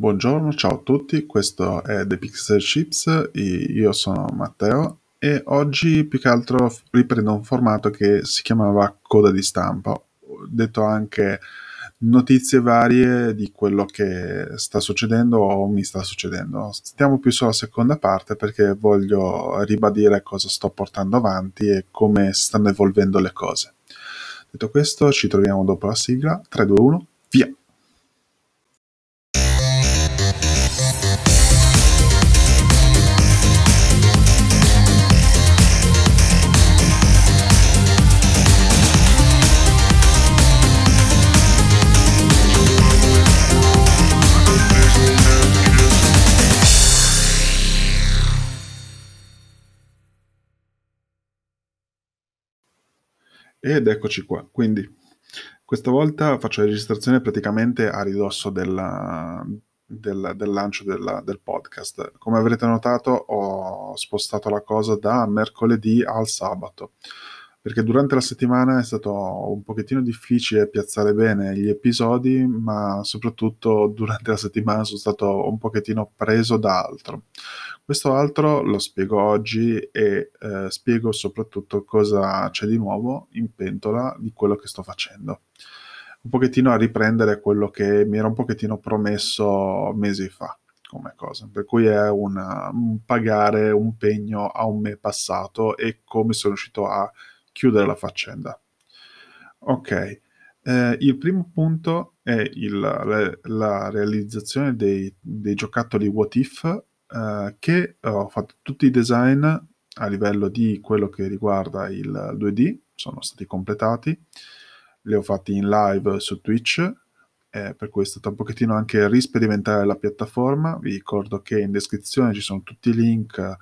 Buongiorno, ciao a tutti, questo è The Pixel Chips, io sono Matteo e oggi più che altro riprendo un formato che si chiamava coda di stampa, detto anche notizie varie di quello che sta succedendo o mi sta succedendo. Stiamo più sulla seconda parte perché voglio ribadire cosa sto portando avanti e come stanno evolvendo le cose. Detto questo, ci troviamo dopo la sigla. 3, 2, 1, via! Ed eccoci qua. Quindi questa volta faccio la registrazione praticamente a ridosso della, del, del, lancio della, del podcast. Come avrete notato ho spostato la cosa da mercoledì al sabato perché durante la settimana è stato un pochettino difficile piazzare bene gli episodi, ma soprattutto durante la settimana sono stato un pochettino preso da altro. Questo altro lo spiego oggi e eh, spiego soprattutto cosa c'è di nuovo in pentola di quello che sto facendo. Un pochettino a riprendere quello che mi era un pochettino promesso mesi fa come cosa, per cui è una, un pagare un pegno a un me passato e come sono riuscito a chiudere la faccenda. Ok, eh, il primo punto è il, la, la, realizzazione dei, dei, giocattoli What If, eh, che ho fatto tutti i design a livello di quello che riguarda il 2D, sono stati completati, li ho fatti in live su Twitch, eh, per cui è stato un pochettino anche risperimentare la piattaforma. Vi ricordo che in descrizione ci sono tutti i link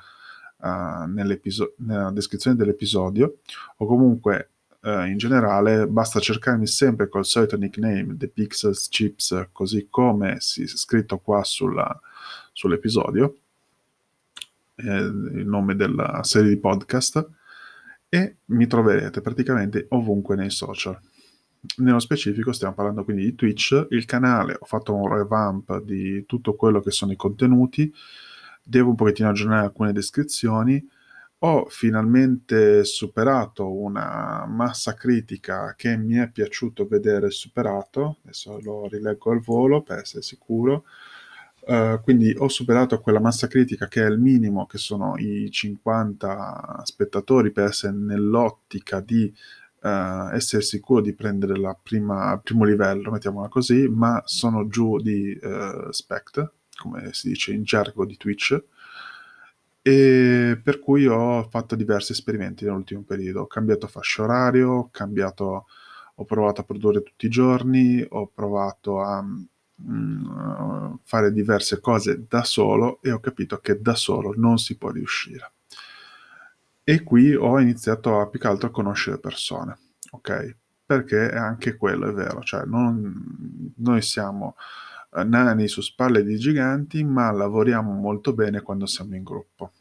uh, nella descrizione dell'episodio o comunque uh, in generale basta cercarmi sempre col solito nickname The Pixels Chips così come si è scritto qua sulla, sull'episodio eh, il nome della serie di podcast e mi troverete praticamente ovunque nei social. Nello specifico stiamo parlando quindi di Twitch, il canale, ho fatto un revamp di tutto quello che sono i contenuti, devo un pochettino aggiornare alcune descrizioni. Ho finalmente superato una massa critica che mi è piaciuto vedere superato, adesso lo rileggo al volo per essere sicuro. Uh, quindi ho superato quella massa critica che è il minimo, che sono i 50 spettatori per essere nell'ottica di uh, essere sicuro di prendere il primo livello, mettiamola così, ma sono giù di uh, spect, come si dice in gergo di Twitch, e per cui ho fatto diversi esperimenti nell'ultimo periodo. Ho cambiato fascia orario, ho, cambiato, ho provato a produrre tutti i giorni, ho provato a mm, fare diverse cose da solo e ho capito che da solo non si può riuscire. E qui ho iniziato a più che altro a conoscere persone, ok? Perché anche quello è vero, cioè non, noi siamo nani su spalle di giganti, ma lavoriamo molto bene quando siamo in gruppo.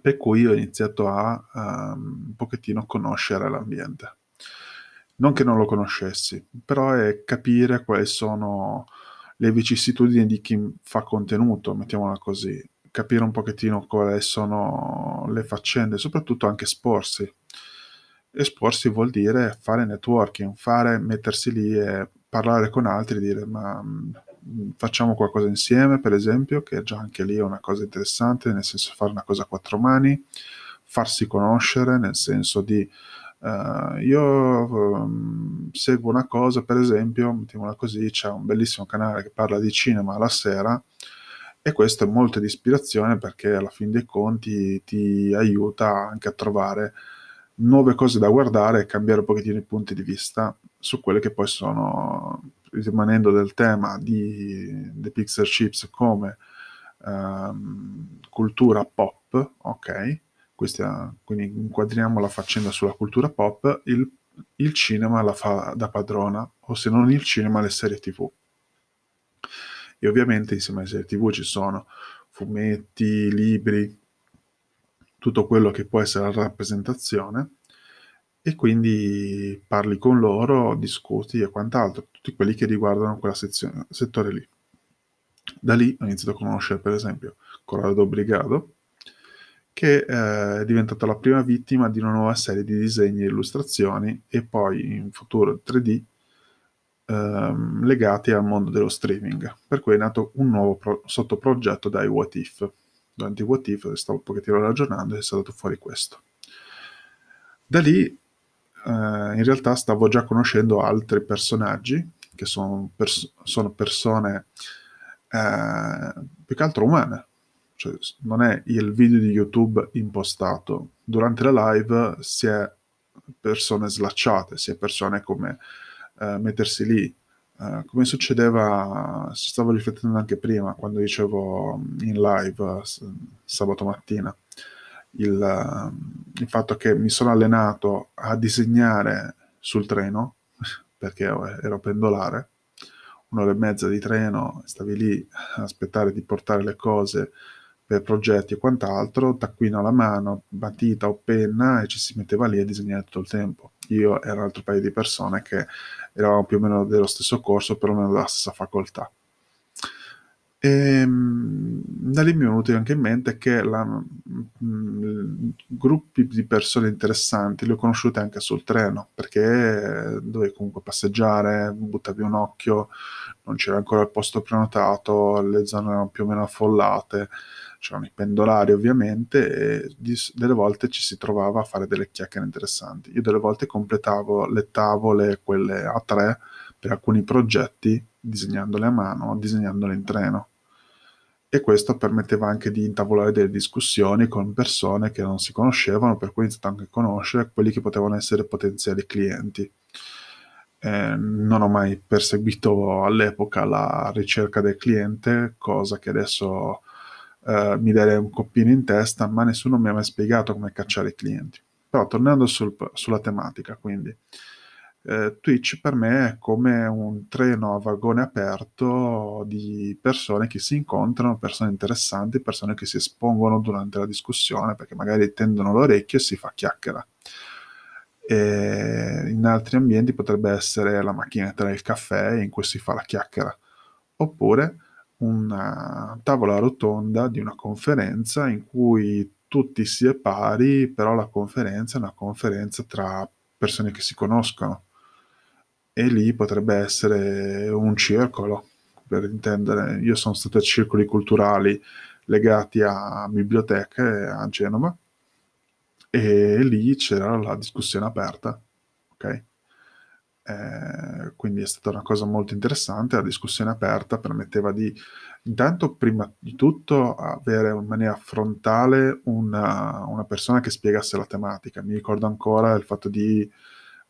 Per cui ho iniziato a um, un pochettino conoscere l'ambiente. Non che non lo conoscessi, però è capire quali sono le vicissitudini di chi fa contenuto, mettiamola così, capire un pochettino quali sono le faccende, soprattutto anche esporsi. Esporsi vuol dire fare networking, fare, mettersi lì e parlare con altri, dire ma mh, mm, facciamo qualcosa insieme, per esempio, che già anche lì è una cosa interessante, nel senso fare una cosa a quattro mani, farsi conoscere, nel senso di uh, io um, seguo una cosa, per esempio, mettiamola così, c'è un bellissimo canale che parla di cinema alla sera e questo è molto di ispirazione perché alla fin dei conti ti aiuta anche a trovare nuove cose da guardare e cambiare un pochettino i punti di vista su quelle che poi sono, rimanendo del tema di The Pixel Chips come um, cultura pop, ok? Questa, quindi inquadriamo la faccenda sulla cultura pop, il, il cinema la fa da padrona, o se non il cinema, le serie tv. E ovviamente insieme alle serie tv ci sono fumetti, libri, tutto quello che può essere la rappresentazione e quindi parli con loro, discuti e quant'altro, tutti quelli che riguardano sezione, settore lì. Da lì ho iniziato a conoscere per esempio Corrado Brigado, che eh, è diventata la prima vittima di una nuova serie di disegni e illustrazioni e poi in futuro 3D ehm, legati al mondo dello streaming. Per cui è nato un nuovo pro- sottoprogetto dai What If. Durante i What If stavo un pochettino ragionando e è saltato fuori questo. Da lì eh, in realtà stavo già conoscendo altri personaggi che sono, pers- sono persone eh, più che altro umane. Cioè, non è il video di YouTube impostato. Durante la live si è persone slacciate, si è persone come eh, mettersi lì. Uh, come succedeva, ci stavo riflettendo anche prima, quando dicevo in live sabato mattina, il, uh, il, fatto che mi sono allenato a disegnare sul treno, perché ero pendolare, un'ora e mezza di treno, stavi lì a aspettare di portare le cose per progetti e quant'altro, taccuino alla mano, matita o penna e ci si metteva lì a disegnare tutto il tempo. Io e un altro paio di persone che eravamo più o meno dello stesso corso, perlomeno della stessa facoltà. E ehm, da lì mi è venuto anche in mente che la, mh, mm, gruppi di persone interessanti li ho conosciute anche sul treno, perché dovevi comunque passeggiare, buttavi un occhio, non c'era ancora il posto prenotato, le zone erano più o meno affollate c'erano i pendolari ovviamente e di, delle volte ci si trovava a fare delle chiacchiere interessanti. Io delle volte completavo le tavole, quelle a tre, per alcuni progetti, disegnandole a mano, disegnandole in treno. E questo permetteva anche di intavolare delle discussioni con persone che non si conoscevano, per cui ho iniziato anche a conoscere quelli che potevano essere potenziali clienti. Eh, non ho mai perseguito all'epoca la ricerca del cliente, cosa che adesso uh, mi darei un coppino in testa, ma nessuno mi ha mai spiegato come cacciare i clienti. Però tornando sul, sulla tematica, quindi eh, Twitch per me è come un treno a vagone aperto di persone che si incontrano, persone interessanti, persone che si espongono durante la discussione perché magari tendono l'orecchio e si fa chiacchiera. E in altri ambienti potrebbe essere la macchinetta del caffè in cui si fa la chiacchiera. Oppure una tavola rotonda di una conferenza in cui tutti si è pari, però la conferenza è una conferenza tra persone che si conoscono e lì potrebbe essere un circolo, per intendere. Io sono stato a circoli culturali legati a biblioteche a Genova e lì c'era la discussione aperta, ok? Eh, quindi è stata una cosa molto interessante, la discussione aperta permetteva di intanto prima di tutto avere in maniera frontale una, una persona che spiegasse la tematica. Mi ricordo ancora il fatto di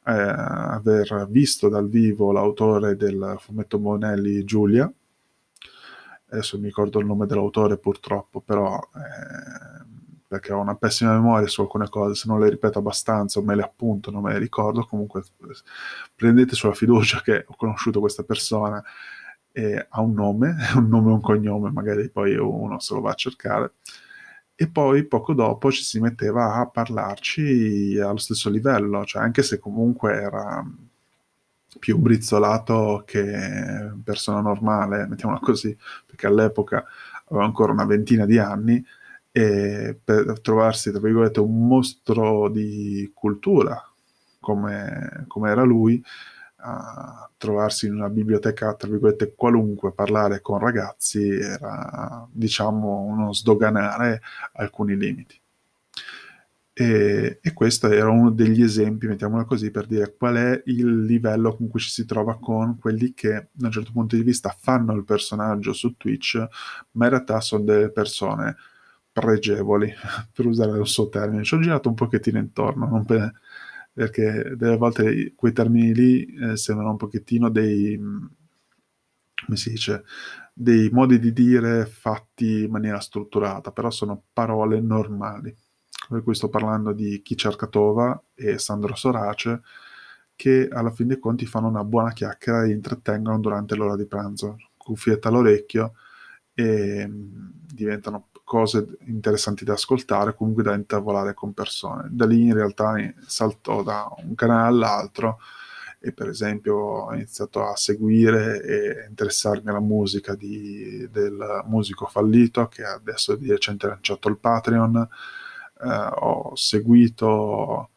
eh, aver visto dal vivo l'autore del fumetto Bonelli Giulia, adesso mi ricordo il nome dell'autore purtroppo, però eh, perché ho una pessima memoria su alcune cose, se non le ripeto abbastanza o me le appunto, non me le ricordo, comunque prendete sulla fiducia che ho conosciuto questa persona e ha un nome, un nome e un cognome, magari poi uno se lo va a cercare, e poi poco dopo ci si metteva a parlarci allo stesso livello, cioè anche se comunque era più brizzolato che persona normale, mettiamola così, perché all'epoca avevo ancora una ventina di anni, e per trovarsi, tra virgolette, un mostro di cultura come, come era lui, a trovarsi in una biblioteca, tra virgolette, qualunque, parlare con ragazzi era, diciamo, uno sdoganare alcuni limiti. E, e, questo era uno degli esempi, mettiamola così, per dire qual è il livello con cui ci si trova con quelli che, da un certo punto di vista, fanno il personaggio su Twitch, ma in realtà sono delle persone pregevoli, per usare il suo termine. Ci ho girato un pochettino intorno, per, perché delle volte quei termini lì eh, sembrano un pochettino dei, come si dice, dei modi di dire fatti in maniera strutturata, però sono parole normali. Per cui sto parlando di Kicharkatova e Sandro Sorace, che alla fin dei conti fanno una buona chiacchiera e intrattengono durante l'ora di pranzo, cuffietta all'orecchio e diventano cose interessanti da ascoltare, comunque da intavolare con persone. Da lì in realtà saltò da un canale all'altro e per esempio ho iniziato a seguire e interessarmi alla musica di, del musico fallito che adesso di recente ha lanciato il Patreon, eh, ho seguito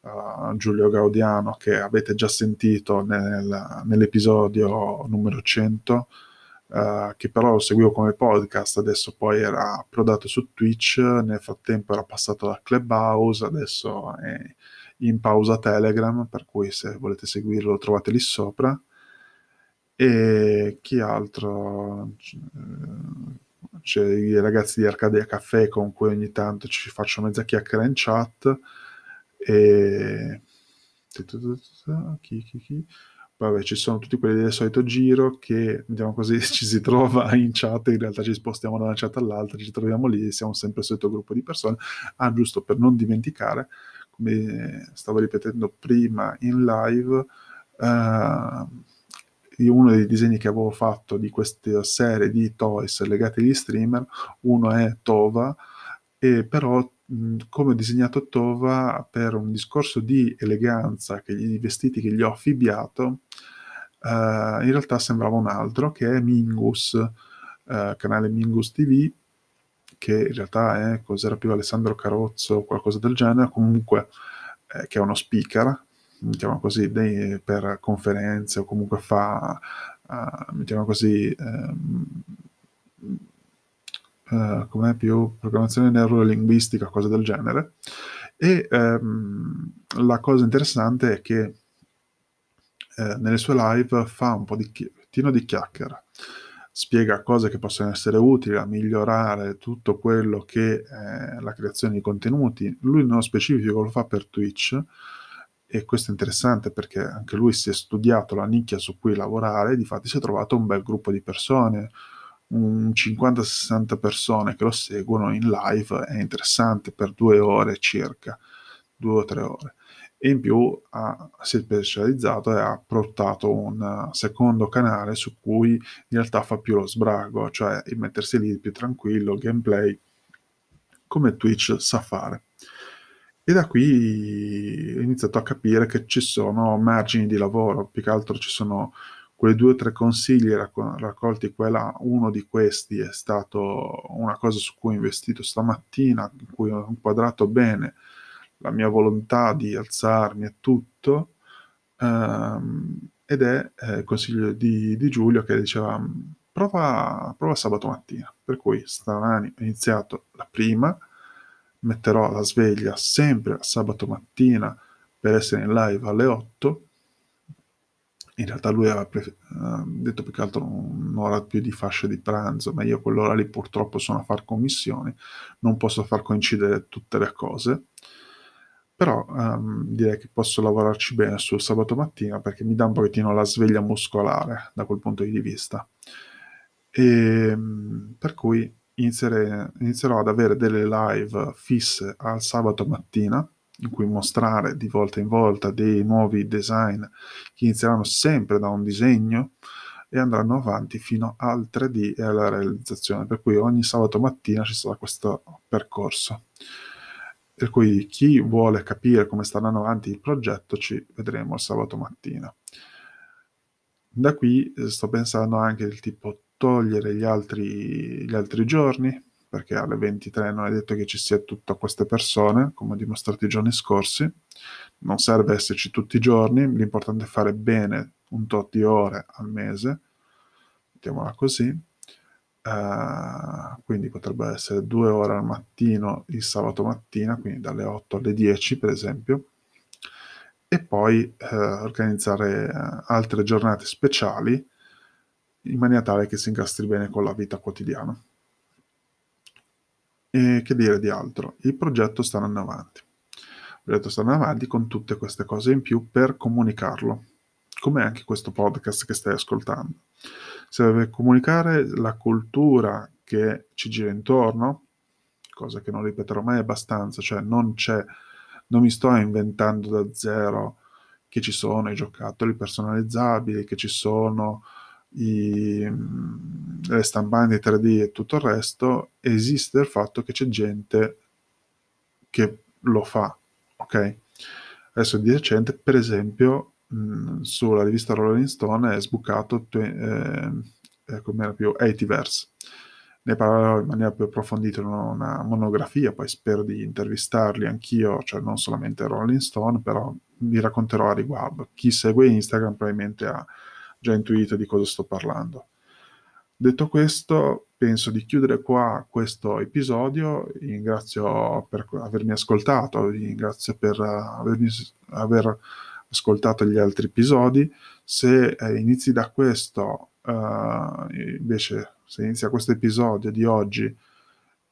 uh, Giulio Gaudiano che avete già sentito nel, nell'episodio numero 100 Uh, che però lo seguivo come podcast, adesso poi era approdato su Twitch, nel frattempo era passato da Clubhouse, adesso è in pausa Telegram, per cui se volete seguirlo lo trovate lì sopra. E chi altro? C'è i ragazzi di Arcadia Caffè con cui ogni tanto ci faccio mezza chiacchiera in chat. E... Chi, chi, chi? Vabbè, ci sono tutti quelli del solito giro che, diciamo così, ci si trova in chat, in realtà ci spostiamo da una chat all'altra, ci troviamo lì, siamo sempre il solito gruppo di persone. Ah, giusto, per non dimenticare, come stavo ripetendo prima in live, eh, uno dei disegni che avevo fatto di questa serie di toys legati agli streamer, uno è Tova, e però come ho disegnato Tova per un discorso di eleganza che i vestiti che gli ho affibbiato, eh, in realtà sembrava un altro che è Mingus, eh, canale Mingus TV, che in realtà è cos'era più Alessandro Carozzo o qualcosa del genere, comunque eh, che è uno speaker, mettiamo così, dei, per conferenze o comunque fa, uh, mettiamo così, um, uh, com'è più programmazione neurolinguistica, cose del genere. E um, la cosa interessante è che eh, nelle sue live fa un po' di, chi- di chiacchiera spiega cose che possono essere utili a migliorare tutto quello che è la creazione di contenuti. Lui nello specifico lo fa per Twitch e questo è interessante perché anche lui si è studiato la nicchia su cui lavorare e di fatti si è trovato un bel gruppo di persone, un 50-60 persone che lo seguono in live, è interessante per due ore circa, due o tre ore e in più ha, si è specializzato e ha portato un secondo canale su cui in realtà fa più lo sbrago, cioè il mettersi lì più tranquillo, gameplay, come Twitch sa fare. E da qui ho iniziato a capire che ci sono margini di lavoro, più che altro ci sono quei due o tre consigli raccolti qua e là. Uno di questi è stato una cosa su cui ho investito stamattina, in cui ho inquadrato bene la mia volontà di alzarmi e tutto, ehm, ed è eh, il consiglio di, di, Giulio che diceva prova, prova sabato mattina, per cui stamani ho iniziato la prima, metterò la sveglia sempre sabato mattina per essere in live alle 8. In realtà lui aveva pre- uh, detto più che altro un'ora più di fascia di pranzo, ma io quell'ora lì purtroppo sono a far commissioni, non posso far coincidere tutte le cose però um, direi che posso lavorarci bene sul sabato mattina perché mi dà un pochettino la sveglia muscolare da quel punto di vista. E, ehm, per cui inizierò ad avere delle live fisse al sabato mattina in cui mostrare di volta in volta dei nuovi design che inizieranno sempre da un disegno e andranno avanti fino al 3D e alla realizzazione, per cui ogni sabato mattina ci sarà questo percorso. Per cui chi vuole capire come sta andando avanti il progetto ci vedremo il sabato mattina. Da qui eh, sto pensando anche del tipo togliere gli altri, gli altri giorni, perché alle 23 non è detto che ci sia tutte queste persone, come ho dimostrato i giorni scorsi. Non serve esserci tutti i giorni, l'importante è fare bene un tot di ore al mese, mettiamola così Uh, quindi potrebbe essere due ore al mattino il sabato mattina, quindi dalle 8 alle 10 per esempio, e poi uh, organizzare uh, altre giornate speciali in maniera tale che si incastri bene con la vita quotidiana. E che dire di altro? Il progetto sta andando avanti. Il progetto sta andando avanti con tutte queste cose in più per comunicarlo, come anche questo podcast che stai ascoltando serve comunicare la cultura che ci gira intorno, cosa che non ripeterò mai abbastanza, cioè non c'è, non mi sto inventando da zero che ci sono i giocattoli personalizzabili, che ci sono i, le stampanti 3D e tutto il resto, esiste il fatto che c'è gente che lo fa, ok? Adesso di recente, per esempio, mh, sulla rivista Rolling Stone è sbucato eh, eh, più 80verse. Ne parlerò in maniera più approfondita in una monografia, poi spero di intervistarli anch'io, cioè non solamente Rolling Stone, però vi racconterò a riguardo. Chi segue Instagram probabilmente ha già intuito di cosa sto parlando. Detto questo, penso di chiudere qua questo episodio. Vi ringrazio per avermi ascoltato, vi ringrazio per avermi, aver ascoltato gli altri episodi. Se eh, inizi da questo, uh, invece, se inizia questo episodio di oggi,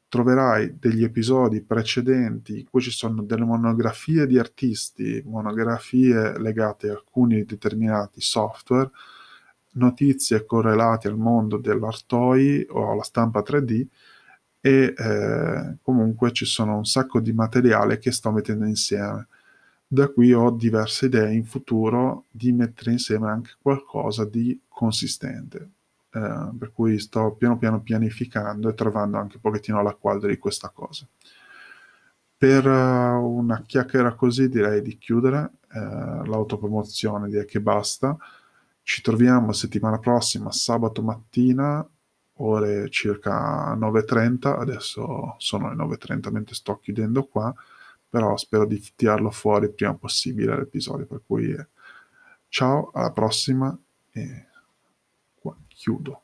troverai degli episodi precedenti in cui ci sono delle monografie di artisti, monografie legate a alcuni determinati software, notizie correlate al mondo dell'Artoi o alla stampa 3D e eh, comunque ci sono un sacco di materiale che sto mettendo insieme. Da qui ho diverse idee in futuro di mettere insieme anche qualcosa di consistente. Eh, per cui sto piano piano pianificando e trovando anche un pochettino la quadra di questa cosa. Per uh, una chiacchiera così direi di chiudere uh, l'autopromozione, direi che basta. Ci troviamo settimana prossima, sabato mattina, ore circa 9.30, adesso sono le 9.30 mentre sto chiudendo qua, però spero di tirarlo fuori il prima possibile l'episodio, per cui ciao, alla prossima e qua chiudo.